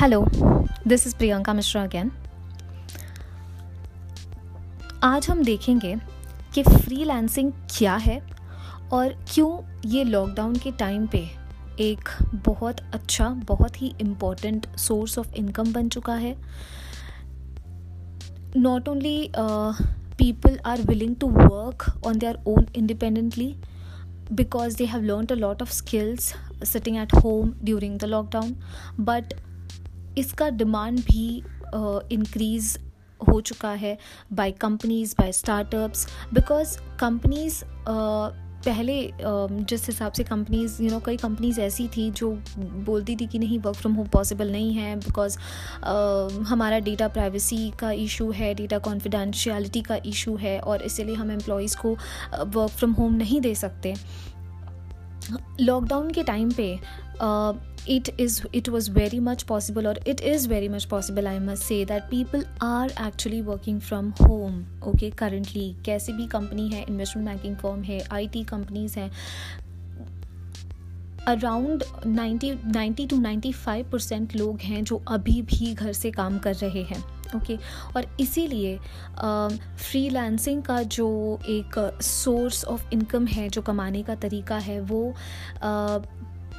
Hello this is Priyanka Mishra again आज हम देखेंगे कि फ्रीलांसिंग क्या है और क्यों ये लॉकडाउन के टाइम पे एक बहुत अच्छा बहुत ही इम्पोर्टेंट सोर्स ऑफ़ इनकम बन चुका है। Not only people are willing to work on their own independently because they have learn a lot of skills sitting at home during the lockdown but इसका डिमांड भी increase uh, हो चुका है by companies by startups because companies पहले जिस हिसाब से companies you know कई कंपनीज़ ऐसी थी जो बोलती थी कि नहीं वर्क फ्रॉम होम पॉसिबल नहीं है बिकॉज़ हमारा डेटा प्राइवेसी का इशू है डेटा कॉन्फिडेंशियलिटी का इशू है और इसीलिए हम एम्प्लॉयज़ को वर्क फ्रॉम होम नहीं दे सकते। लॉकडाउन के टाइम पे it is it was very much possible और it is very much possible I must say that people are actually working from home okay currently कैसी भी कंपनी है इन्वेस्टमेंट बैंकिंग फॉर्म है आई टी कंपनीज़ हैं around ninety ninety two ninety five percent लोग हैं जो अभी भी घर से काम कर रहे हैं। Okay okay? और इसीलिए फ्रीलांसिंग का जो एक सोर्स ऑफ़ इनकम है, जो कमाने का तरीका है, वो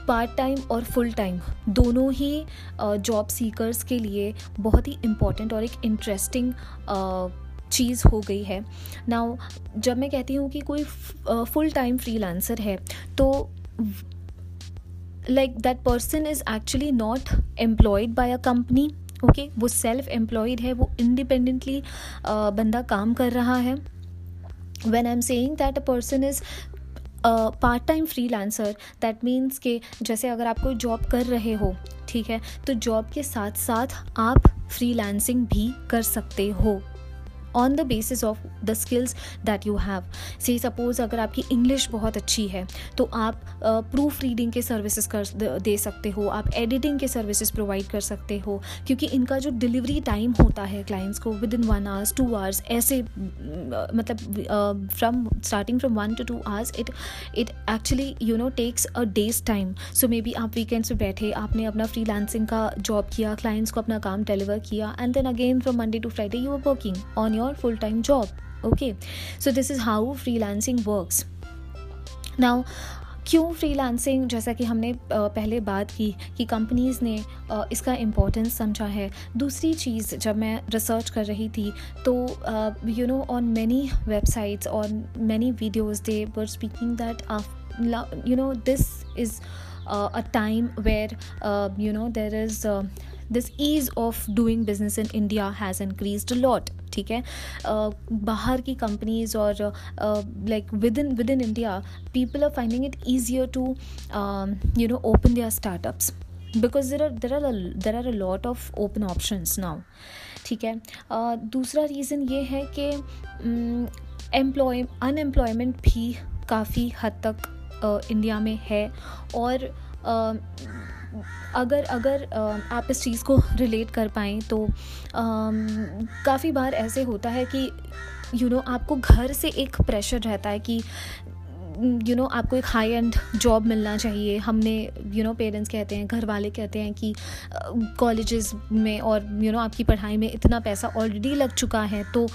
पार्ट टाइम और फुल टाइम दोनों ही जॉब सीकर्स के लिए बहुत ही इंपॉर्टेंट और एक इंटरेस्टिंग चीज़ हो गई है नाउ जब मैं कहती हूँ कि कोई फुल टाइम फ्रीलांसर है तो like that person is actually not employed by a company okay, वो सेल्फ एम्प्लॉयड है, वो इंडिपेंडेंटली बंदा काम कर रहा है। When I am saying that a person is part time freelancer that means के जैसे अगर आप कोई जॉब कर रहे हो, ठीक है तो जॉब के साथ साथ आप फ्री भी कर सकते हो। On the basis of the skills that you have see suppose अगर आपकी इंग्लिश बहुत अच्छी है तो आप प्रूफ रीडिंग के सर्विसेज़ कर दे सकते हो, आप एडिटिंग के सर्विसेज़ प्रोवाइड कर सकते हो, क्योंकि इनका जो डिलीवरी टाइम होता है क्लाइंट्स को within one hours two hours ऐसे मतलब from starting from one two two hours it it actually you know takes a day's time so may be आप वीकेंड्स पे बैठे, आपने अपना फ्री का जॉब किया क्लाइंट्स को अपना काम डिलीवर किया and then again from Monday to Friday you are working on your full time job. Okay? So, this is how freelancing works. Now, क्यों फ्रीलांसिंग जैसा कि हमने पहले बात की कि कंपनीज़ ने इसका इम्पोर्टेंस समझा है। दूसरी चीज़, जब मैं रिसर्च कर रही थी तो you know on many websites और many videos they were speaking that you know this is a time where you know there is this ease of doing business in India has increase lot ठीक है? बाहर की companies और like within within India people are finding it easier to you know open their startups because there are there are there are a lot of open options now ठीक है? दूसरा reason ये है कि एम्प्लॉय अनएम्प्लॉयमेंट भी काफ़ी हद तक इंडिया में है और अगर अगर आप इस चीज़ को रिलेट कर पाएँ तो काफ़ी बार ऐसे होता है कि यू you नो know, आपको घर से एक प्रेशर रहता है कि यू you नो know, आपको एक हाई एंड जॉब मिलना चाहिए। हमने यू नो पेरेंट्स कहते हैं घर वाले कहते हैं कि कॉलेजेस में और यू you नो know, आपकी पढ़ाई में इतना पैसा ऑलरेडी लग चुका है तो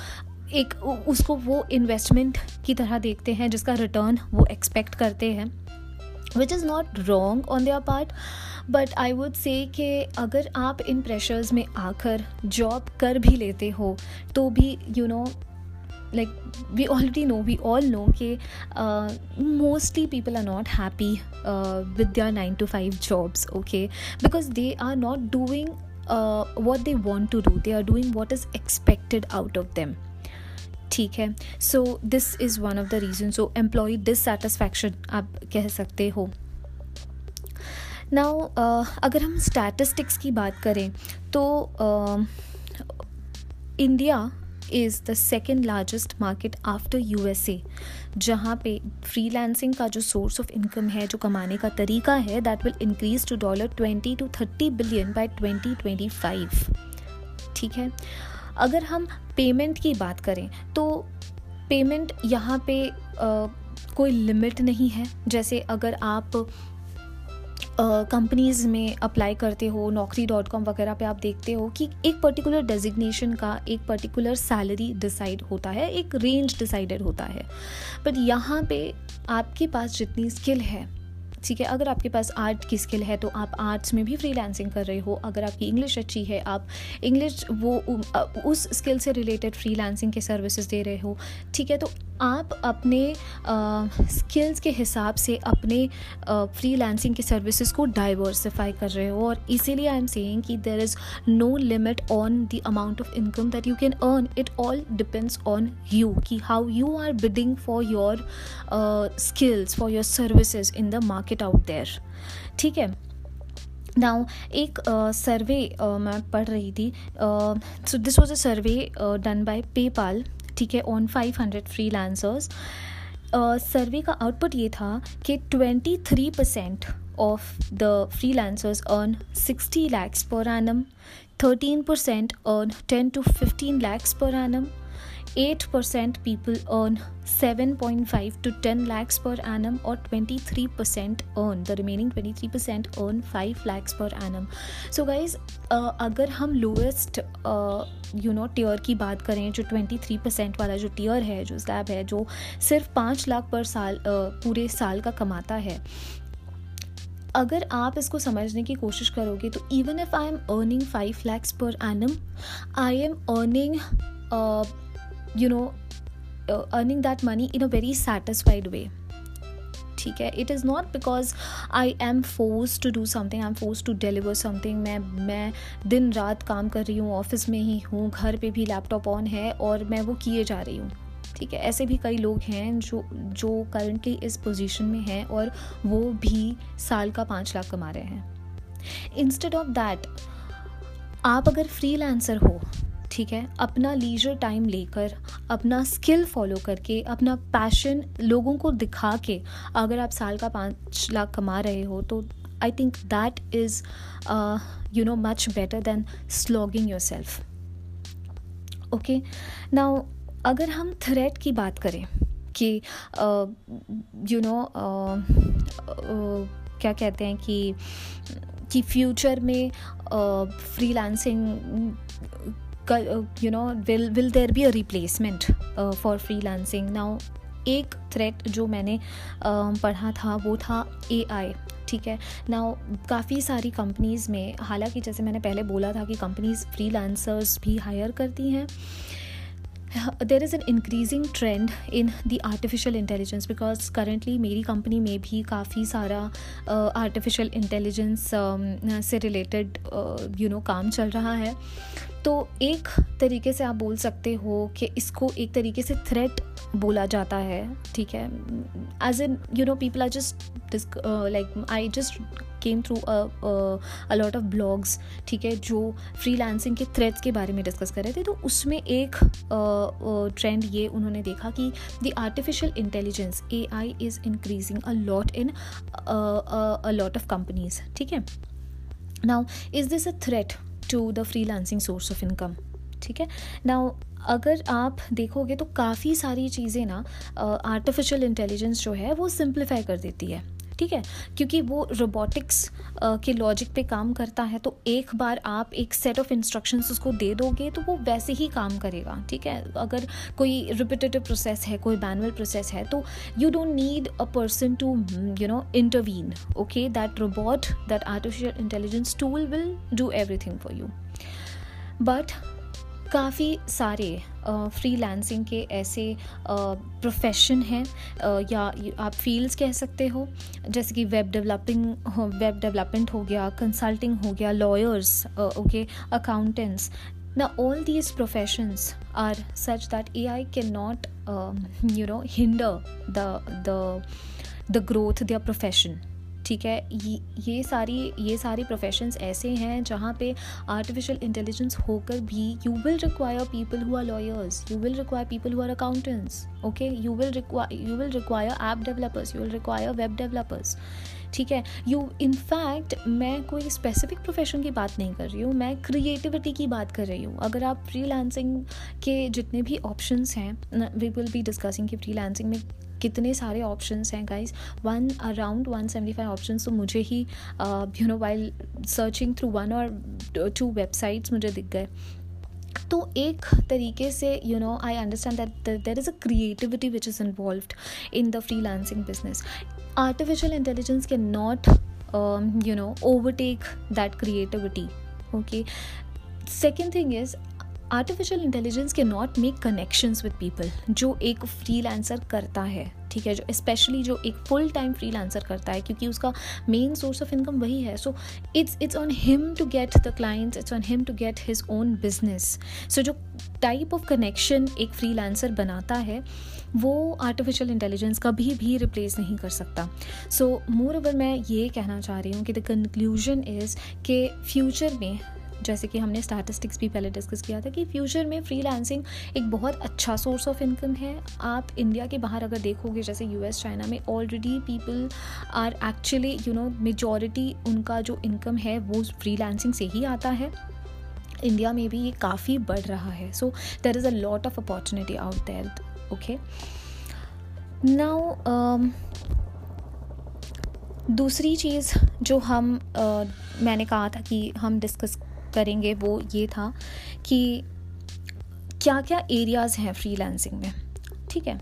एक उसको वो इन्वेस्टमेंट की तरह देखते हैं जिसका रिटर्न वो एक्सपेक्ट करते हैं। Which is not wrong on their part but I would say कि अगर आप इन प्रेशर्स में आकर जॉब कर भी लेते हो तो भी you know like we already know we all know के mostly people are not happy with their nine to five jobs okay because they are not doing what they want to do they are doing what is expected out of them ठीक है। So this is one of the reason so employ dissatisfaction आप कह सकते हो। Now uh, अगर हम statistics की बात करें तो India is the second largest market after U S A जहाँ पे फ्रीलांसिंग का जो सोर्स ऑफ़ इनकम है जो कमाने का तरीका है that will increase to dollar twenty to thirty billion by twenty twenty five ठीक है? अगर हम पेमेंट की बात करें तो पेमेंट यहाँ पे आ, कोई लिमिट नहीं है। जैसे अगर आप कंपनीज़ uh, में अप्लाई करते हो नौकरी डॉट कॉम वगैरह पे आप देखते हो कि एक पर्टिकुलर डेजिग्नेशन का एक पर्टिकुलर सैलरी डिसाइड होता है एक रेंज डिसाइडेड होता है। बट यहाँ पे आपके पास जितनी स्किल है ठीक है, अगर आपके पास आर्ट की स्किल है तो आप आर्ट्स में भी फ्रीलांसिंग कर रहे हो। अगर आपकी इंग्लिश अच्छी है, आप इंग्लिश वो उस स्किल से रिलेटेड फ्रीलांसिंग के सर्विसेज़ दे रहे हो, ठीक है तो आप अपने स्किल्स के हिसाब से अपने फ्रीलांसिंग के सर्विसेज़ को डाइवर्सिफाई कर रहे हो। और इसीलिए आई एम सेइंग कि there is no limit on the amount of income that you can earn it all depends on you कि how you are bidding for your skills for your services in the market out there ठीक है? Now एक survey uh, uh, मैं पढ़ रही थी। So this was a survey done by PayPal ठीक है on five hundred freelancers survey का आउटपुट ये था कि twenty three percent of the freelancers earn sixty lakhs per annum thirteen percent earn ten to fifteen lakhs per annum 8% people earn 7.5 to 10 lakhs per annum or 23% earn. The remaining 23% earn 5 lakhs per annum. So guys uh, अगर हम lowest you know tier की बात करें जो 23 percent वाला जो tier है जो स्लैब है जो सिर्फ़ पाँच लाख पर साल uh, पूरे साल का कमाता है अगर आप इसको समझने की कोशिश करोगे तो even if I am earning five lakhs per annum I am earning you know uh, earning that money in a very satisfied way. ठीक है? It is not because I am force to do something I am force to deliver something मैं मैं दिन रात काम कर रही हूँ ऑफ़िस में ही हूँ घर पे भी लैपटॉप ऑन है और मैं वो किए जा रही हूँ। ठीक है? ऐसे भी कई लोग हैं जो जो करंटली इस पोजीशन में हैं और वो भी साल का पाँच लाख कमा रहे हैं। इंस्टेड ऑफ़ दैट आप अगर फ्री हो ठीक है? अपना लीजर टाइम लेकर अपना स्किल फॉलो करके अपना पैशन लोगों को दिखा के अगर आप साल का पाँच लाख कमा रहे हो तो I think that is you know much better than slogging yourself okay now अगर हम थ्रेट की बात करें कि you uh, know uh, uh, क्या कहते हैं कि कि फ्यूचर में freelancing you know will will there be a replacement uh, for freelancing? Now एक थ्रेट जो मैंने uh, पढ़ा था वो था ए आई ठीक है? नाउ काफ़ी सारी कंपनीज़ में हालाँकि जैसे मैंने पहले बोला था कि कंपनीज़ फ्री फ्रीलांसर्स भी हायर करती हैं there is an increasing trend in the artificial intelligence because currently मेरी कंपनी में भी काफ़ी सारा आर्टिफिशियल इंटेलिजेंस से रिलेटेड यू नो काम चल रहा है। तो एक तरीके से आप बोल सकते हो कि इसको एक तरीके से थ्रेट बोला जाता है ठीक है? As in you know people are just like I just came through a lot of blogs ठीक है जो फ्री फ्रीलांसिंग के थ्रेड्स के बारे में डिस्कस कर रहे थे। तो उसमें एक ट्रेंड uh, uh, ये उन्होंने देखा कि the artificial intelligence A I is increasing a lot in a lot of companies ठीक है? Now is this a threat to the freelancing source of income ठीक है? नाउ अगर आप देखोगे तो काफ़ी सारी चीज़ें ना आर्टिफिशियल इंटेलिजेंस जो है, वो सिंप्लीफाई कर देती है। ठीक है? क्योंकि वो रोबोटिक्स के लॉजिक पे काम करता है तो एक बार आप एक सेट ऑफ़ इंस्ट्रक्शंस उसको दे दोगे तो वो वैसे ही काम करेगा, ठीक है? अगर कोई रिपीटेटिव प्रोसेस है, कोई मैनुअल प्रोसेस है तो you don't need a person to you know intervene okay that robot that artificial intelligence tool will do everything for you but काफ़ी सारे फ्री फ्रीलांसिंग के ऐसे प्रोफेशन हैं या आप फील्ड्स कह सकते हो, जैसे कि वेब डेवलपिंग वेब डेवलपमेंट हो गया कंसल्टिंग हो गया लॉयर्स ओके अकाउंटेंट्स ना all these professions are such that A I can not you know hinder the growth their profession ठीक है, ये ये सारी ये सारी प्रोफेशंस ऐसे हैं जहाँ पे आर्टिफिशियल इंटेलिजेंस होकर भी you will require people who are lawyers you will require people who are accountants okay you will require you will require app developers you will require web developers ठीक है? You in fact मैं कोई specific profession की बात नहीं कर रही हूँ, मैं क्रिएटिविटी की बात कर रही हूँ। अगर आप फ्री के जितने भी ऑप्शंस हैं वी विल बी डिस्कसिंग कि फ्री में कितने सारे ऑप्शंस हैं guys one around one seventy five option तो मुझे ही you know while searching through one और टू वेबसाइट्स मुझे दिख गए। तो एक तरीके से you know I understand that there is a creativity which is involve in the freelancing business artificial intelligence can not you know overtake that creativity okay second thing is artificial intelligence के not make connections with people जो एक free करता है, ठीक है? जो specially जो एक फुल टाइम फ्री करता है, क्योंकि उसका मेन सोर्स ऑफ़ इनकम वही है। So it's it's on him to get the clients it's on him to get his own business so जो टाइप ऑफ़ कनेक्शन एक फ्री बनाता है, वो आर्टिफिशियल इंटेलिजेंस कभी भी रिप्लेस नहीं कर सकता। सो मोर ओवर मैं ये कहना चाह रही हूँ कि द कंक्लूजन इज़ कि फ्यूचर में जैसे कि हमने स्टैटिस्टिक्स भी पहले डिस्कस किया था कि फ्यूचर में फ्री एक बहुत अच्छा सोर्स ऑफ़ इनकम है। आप इंडिया के बाहर अगर देखोगे जैसे यूएस चाइना में already people are actually you know majority उनका जो इनकम है वो फ्री से ही आता है। इंडिया में भी ये काफ़ी बढ़ रहा है। So there is a lot of opportunity out there okay now दूसरी चीज़ जो हम uh, मैंने कहा था कि हम डिस्कस करेंगे वो ये था कि क्या क्या एरियाज़ हैं फ्रीलांसिंग में ठीक है?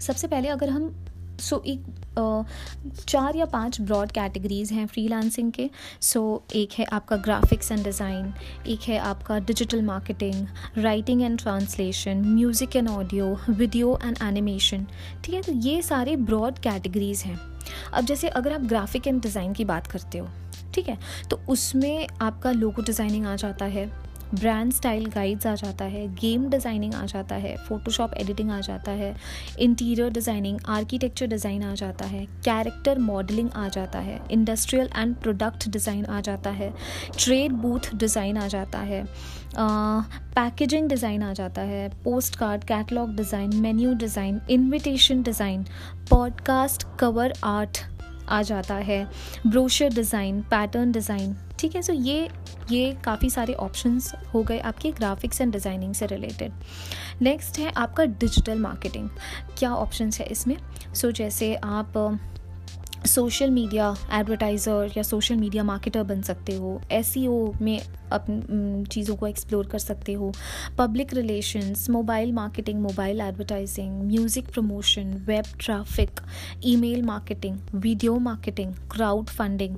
सबसे पहले अगर हम सो so, एक चार या पाँच ब्रॉड कैटेगरीज हैं फ्रीलांसिंग के सो so, एक है आपका ग्राफिक्स एंड डिज़ाइन एक है आपका digital marketing writing and translation music and audio video and animation ठीक है? तो ये सारे ब्रॉड कैटेगरीज हैं। अब जैसे अगर आप ग्राफिक एंड डिज़ाइन की बात करते हो ठीक है? तो उसमें आपका लोगो डिज़ाइनिंग आ जाता है ब्रांड स्टाइल गाइड्स आ जाता है गेम डिज़ाइनिंग आ जाता है फ़ोटोशॉप एडिटिंग आ जाता है इंटीरियर डिज़ाइनिंग आर्किटेक्चर डिज़ाइन आ जाता है कैरेक्टर मॉडलिंग आ जाता है इंडस्ट्रियल एंड प्रोडक्ट डिज़ाइन आ जाता है ट्रेड बूथ डिज़ाइन आ जाता है पैकेजिंग डिज़ाइन आ जाता है postcard catalogue design menu design invitation design podcast cover art आ जाता है। ब्रोशर डिज़ाइन पैटर्न डिज़ाइन ठीक है? सो ये ये काफ़ी सारे ऑप्शंस हो गए आपके ग्राफिक्स एंड डिज़ाइनिंग से रिलेटेड नेक्स्ट है आपका डिजिटल मार्केटिंग क्या ऑप्शंस है इसमें? सो so, जैसे आप सोशल मीडिया एडवर्टाइज़र या सोशल मीडिया मार्केटर बन सकते हो एस e में अपन चीज़ों को एक्सप्लोर कर सकते हो। Public relations mobile marketing mobile advertising music promotion web traffic email marketing video marketing crowdfunding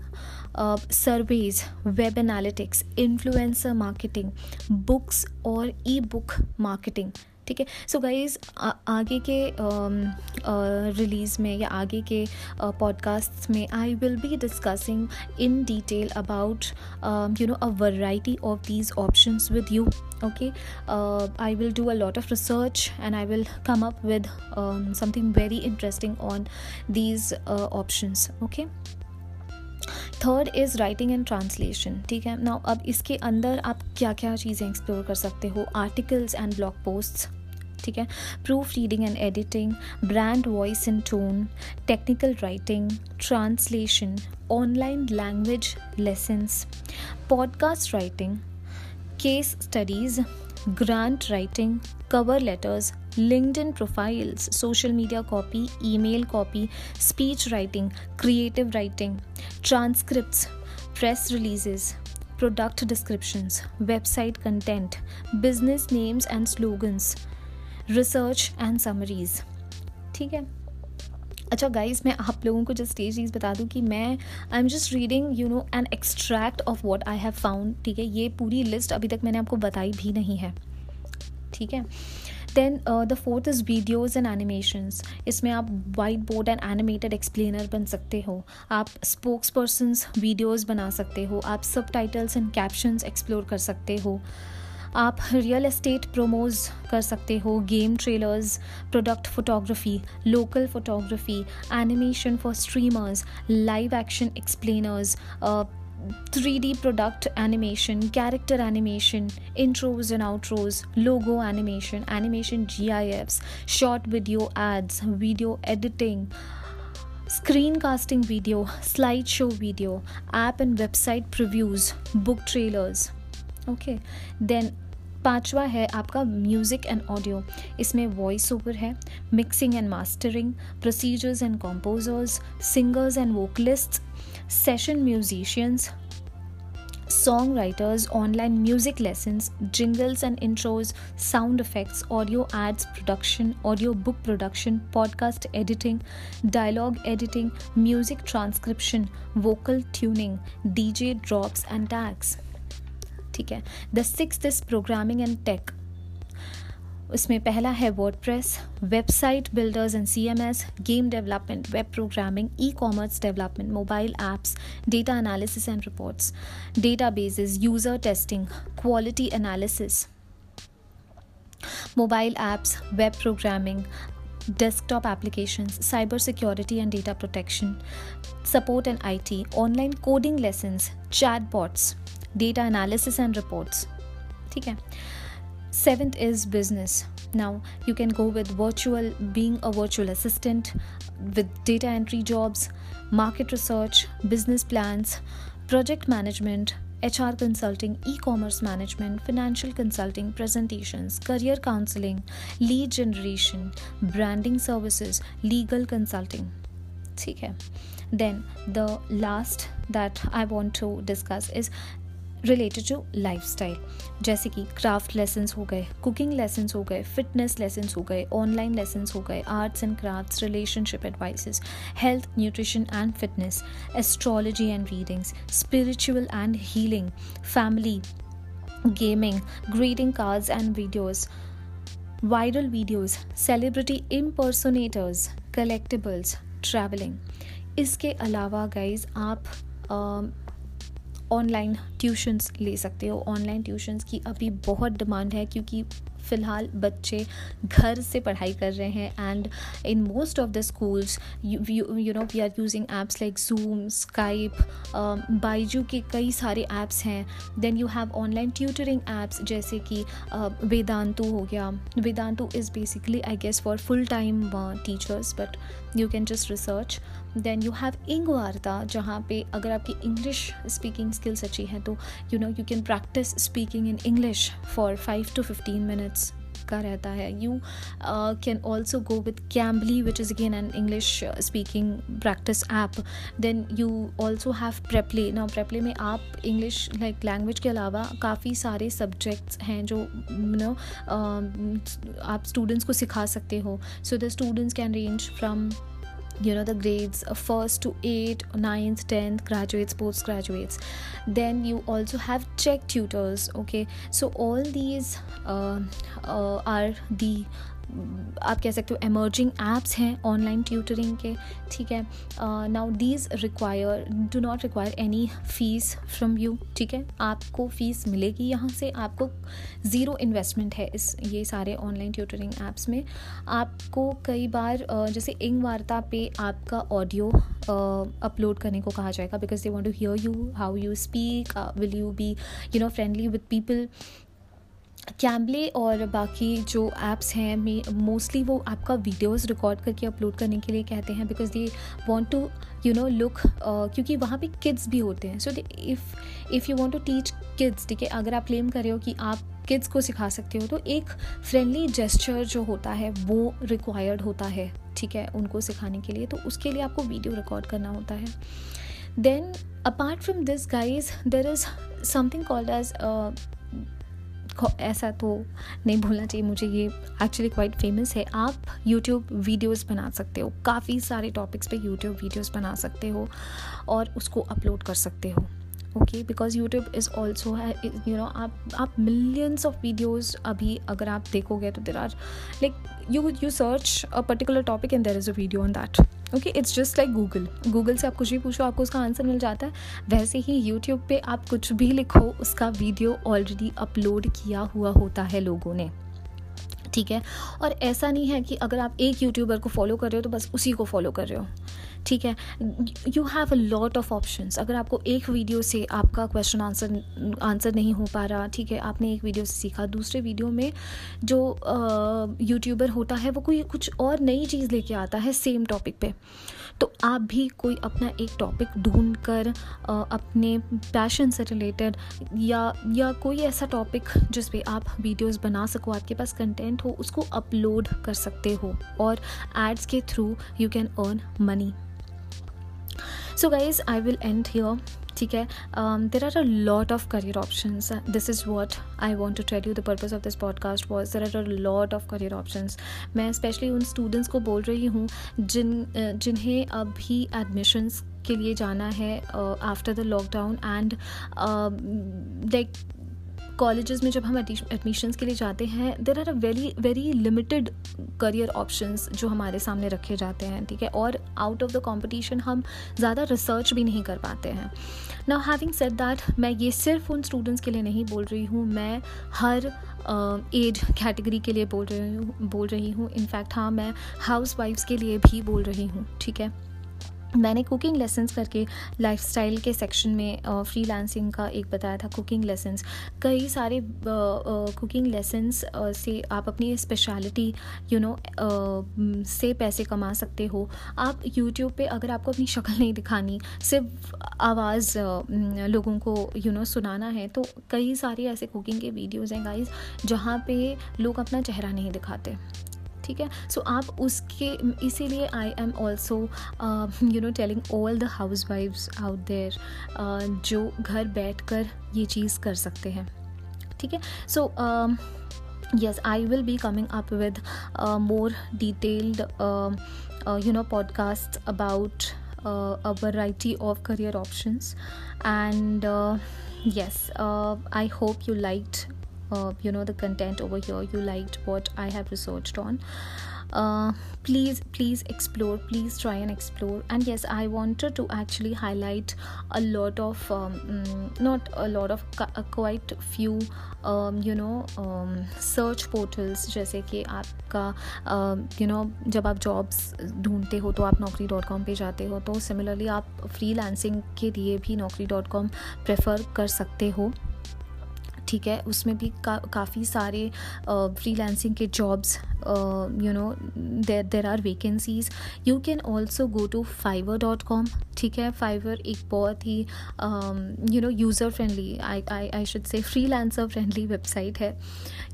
surveys web analytics influencer marketing books और ई बुक मार्केटिंग ठीक है? सो गाइज़ आगे के रिलीज़ में या आगे के पॉडकास्ट में I will be discussing in detail about you know a variety of these options with you okay? Uh, i will do a lot of research and i will come up with um, something very interesting on okay? Third is writing and translation ठीक है? ना अब इसके अंदर आप क्या क्या चीज़ें एक्सप्लोर कर सकते हो? आर्टिकल्स एंड ब्लॉग पोस्ट्स ठीक है proofreading and editing brand voice and tone technical writing translation online language lessons podcast writing case studies grant writing cover letters LinkedIn profiles, social media copy, email copy, speech writing, creative writing, transcripts, press releases, product descriptions, website content, business names and slogans, Research and summaries ठीक है? अच्छा guys मैं आप लोगों को just ये चीज़ बता दूँ कि मैं I am just reading you know an extract of what I have found ठीक है? ये पूरी लिस्ट अभी तक मैंने आपको बताई भी नहीं है। ठीक है? Then the fourth is videos and animations इसमें आप white board and animated explainer बन सकते हो। आप स्पोक्स पर्सनस वीडियोज़ बना सकते हो। आप subtitles and captions explore कर सकते हो। आप रियल एस्टेट प्रोमोज कर सकते हो game trailers product photography local photography animation for streamers live action explainers three D product animation character animation intros and outros logo animation animation G I Fs short video ads video editing screen casting video slide show video app and website previews book trailers okay then पांचवा है आपका music and audio इसमें voice over है mixing and mastering procedures and composers singers and vocalist session musicians song writers online music lessons jingles and intros sound effects audio ads production audio book production podcast editing dialogue editing music transcription vocal tuning DJ drops and tags ठीक है? The six is programming and tech उसमें पहला है WordPress website builders and C M S game development web programming e commerce development mobile apps data analysis and reports databases user testing quality analysis mobile apps web programming desktop applications, cyber security and data protection, support and IT, online coding lessons, chatbots, data analysis and reports. ठीक है Seventh is business. Now you can go with virtual, being a virtual assistant, with data entry jobs, market research, business plans, project management, HR consulting, e commerce management, financial consulting, presentations, career counseling, lead generation, branding services, legal consulting. Okay. Then the last that I want to discuss is related to life जैसे कि craft lessons हो गए cooking lessons हो गए fitness lessons हो गए online lessons हो गए arts and crafts relationship advices health nutrition and fitness astrology and readings spiritual and healing family gaming greeting cards and videos viral videos celebrity impersonators collectibles travelling इसके अलावा guys आप online tuitions ले सकते हो। Online tuitions की अभी बहुत demand है क्योंकि फ़िलहाल बच्चे घर से पढ़ाई कर रहे हैं and in most of the schools you know we are using apps like Zoom Skype Byju के कई सारे ऐप्स हैं। Then you have online tutoring apps जैसे कि वेदांतु uh, हो गया। Vedantu is basically I guess for full time teachers but you can just research then you have eng Varta जहाँ पे अगर आपकी इंग्लिश स्पीकिंग स्किल्स अच्छी हैं तो you know you can practice speaking in English for five to fifteen minutes का रहता है। You can also go with Cambly which is again an English speaking practice app then you also have Preply ना Preply में आप English like language के अलावा काफ़ी सारे सब्जेक्ट्स हैं जो यू नो uh, आप स्टूडेंट्स को सिखा सकते हो। So the students can range from you know the grades uh, first to 8 9th 10th graduates postgraduates then you also have check tutors okay? So all these uh, uh, are the आप कह सकते हो emerging apps हैं online tutoring के, ठीक है? Now these require do not require any fees from you ठीक है? आपको फ़ीस मिलेगी यहाँ से, आपको ज़ीरो इन्वेस्टमेंट है इस, ये सारे ऑनलाइन ट्यूटरिंग ऐप्स में। आपको कई बार जैसे इंग वार्ता पे आपका ऑडियो अपलोड करने को कहा जाएगा because they want to hear you how you speak will you be you know friendly with people Cambly और बाकी जो ऐप्स हैं मोस्टली वो आपका वीडियोस रिकॉर्ड करके अपलोड करने के लिए कहते हैं because they want to you know look क्योंकि वहाँ पे किड्स भी होते हैं। So if if you want to teach kids ठीक है, अगर आप क्लेम कर रहे हो कि आप किड्स को सिखा सकते हो तो एक फ्रेंडली जेस्चर जो होता है, वो रिक्वायर्ड होता है, ठीक है, उनको सिखाने के लिए। तो उसके लिए आपको वीडियो रिकॉर्ड करना होता है। Then apart from this guys there is something called edge ऐसा तो नहीं भूलना चाहिए, मुझे ये एक्चुअली क्वाइट फ़ेमस है। आप यूट्यूब वीडियोस बना सकते हो, काफ़ी सारे टॉपिक्स पे यूट्यूब वीडियोस बना सकते हो और उसको अपलोड कर सकते हो okay because YouTube is also है यू नो आप आप मिलियंस ऑफ़ वीडियोज़ अभी अगर आप देखोगे तो there are like you you search a particular topic and there is a video on that okay it's just like Google Google से आप कुछ भी पूछो, आपको उसका आंसर मिल जाता है। वैसे ही यूट्यूब पे आप कुछ भी लिखो, उसका वीडियो ऑलरेडी अपलोड किया हुआ होता है लोगों ने। ठीक है? और ऐसा नहीं है कि अगर आप एक यूट्यूबर को फॉलो कर रहे हो तो बस उसी को फॉलो कर रहे हो। ठीक है? You have a lot of options अगर आपको एक वीडियो से आपका क्वेश्चन आंसर आंसर नहीं हो पा रहा, ठीक है? आपने एक वीडियो से सीखा। दूसरे वीडियो में जो यूट्यूबर होता है, वो कोई कुछ और नई चीज़ लेके आता है सेम टॉपिक पे। तो आप भी कोई अपना एक टॉपिक ढूंढ कर अपने पैशन से रिलेटेड या या कोई ऐसा टॉपिक जिस पे आप वीडियोस बना सको, आपके पास कंटेंट हो, उसको अपलोड कर सकते हो। और एड्स के through you can earn money so guys I will end here ठीक है? There are a lot of career option this is what I want to tell you the purpose of this podcast was there are a lot of career option मैं specially उन students को बोल रही हूँ जिन जिन्हें अभी एडमिशन्स के लिए जाना है after the lockdown and like colleges में जब हम एडमिशन्स के लिए जाते हैं there are a very very limited career options जो हमारे सामने रखे जाते हैं ठीक है? और आउट ऑफ़ द कॉम्पिटिशन हम ज़्यादा रिसर्च भी नहीं कर पाते हैं। नाउ हैविंग सेड दैट मैं ये सिर्फ़ उन स्टूडेंट्स के लिए नहीं बोल रही हूँ मैं हर एज uh, कैटेगरी के लिए बोल रही हूँ बोल रही हूँ। इनफैक्ट हाँ मैं हाउस वाइफ्स के लिए भी बोल रही हूँ ठीक है? मैंने कुकिंग लेसन्स करके लाइफस्टाइल के सेक्शन में फ्री लांसिंग का एक बताया था कुकिंग लेसन्स कई सारे कुकिंग लेसन्स से आप अपनी स्पेशलिटी यू नो से पैसे कमा सकते हो। आप यूट्यूब पे अगर आपको अपनी शक्ल नहीं दिखानी सिर्फ़ आवाज़ लोगों को यू you नो know, सुनाना है तो कई सारे ऐसे कुकिंग के वीडियोज़ हैं गाइज़ जहाँ पे लोग अपना चेहरा नहीं दिखाते। ठीक है? सो आप उसके, इसीलिए I am also you know telling all the house वाइफ्स आउट देर जो घर बैठ कर ये चीज़ कर सकते हैं। ठीक है? So yes I will be coming up with more detailed you know podcast about a variety of career options and yes I hope you like uh, you know the content over here you liked what i have researched on uh, please please explore please try and explore and yes i wanted to actually highlight a lot of um, mm, not a lot of uh, quite few um, you know um, search portals आपका you uh, know जब आप jobs ढूंढते हो तो आप Naukri dot com पर जाते हो तो सिमिलरली आप फ्री के लिए भी नौकरी डॉट कॉम प्रेफर कर सकते हो ठीक है उसमें भी का, काफ़ी सारे फ्रीलांसिंग के jobs you know there there are vacancies you can also go to Fiverr dot com ठीक है? फाइवर एक बहुत ही you know user friendly I I I should say free friendly website है.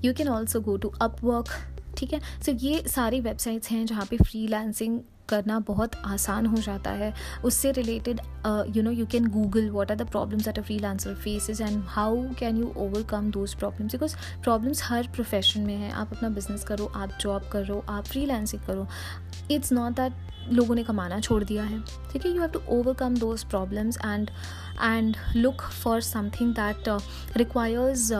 You can also go to Upwork ठीक है? So so, ये सारी websites हैं जहाँ पे फ्रीलांसिंग करना बहुत आसान हो जाता है। उससे related you know you can Google what are the problems at a freelancer faces and how can you overcome those problems because problems her profession में है। आप अपना बिज़नेस करो आप जॉब करो आप फ्री करो। इट्स नॉट दैट लोगों ने कमाना छोड़ दिया है। ठीक है? You have to overcome those problems and and look for something that requires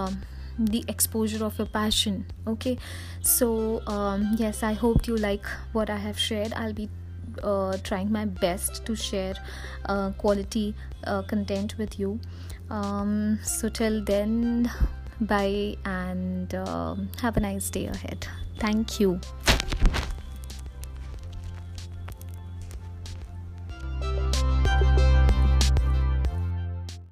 the exposure of your passion okay? So um, yes i hope you like what i have shared. I'll be uh, trying my best to share uh, quality uh, content with you. Um, so till then bye and um, have a nice day ahead. Thank you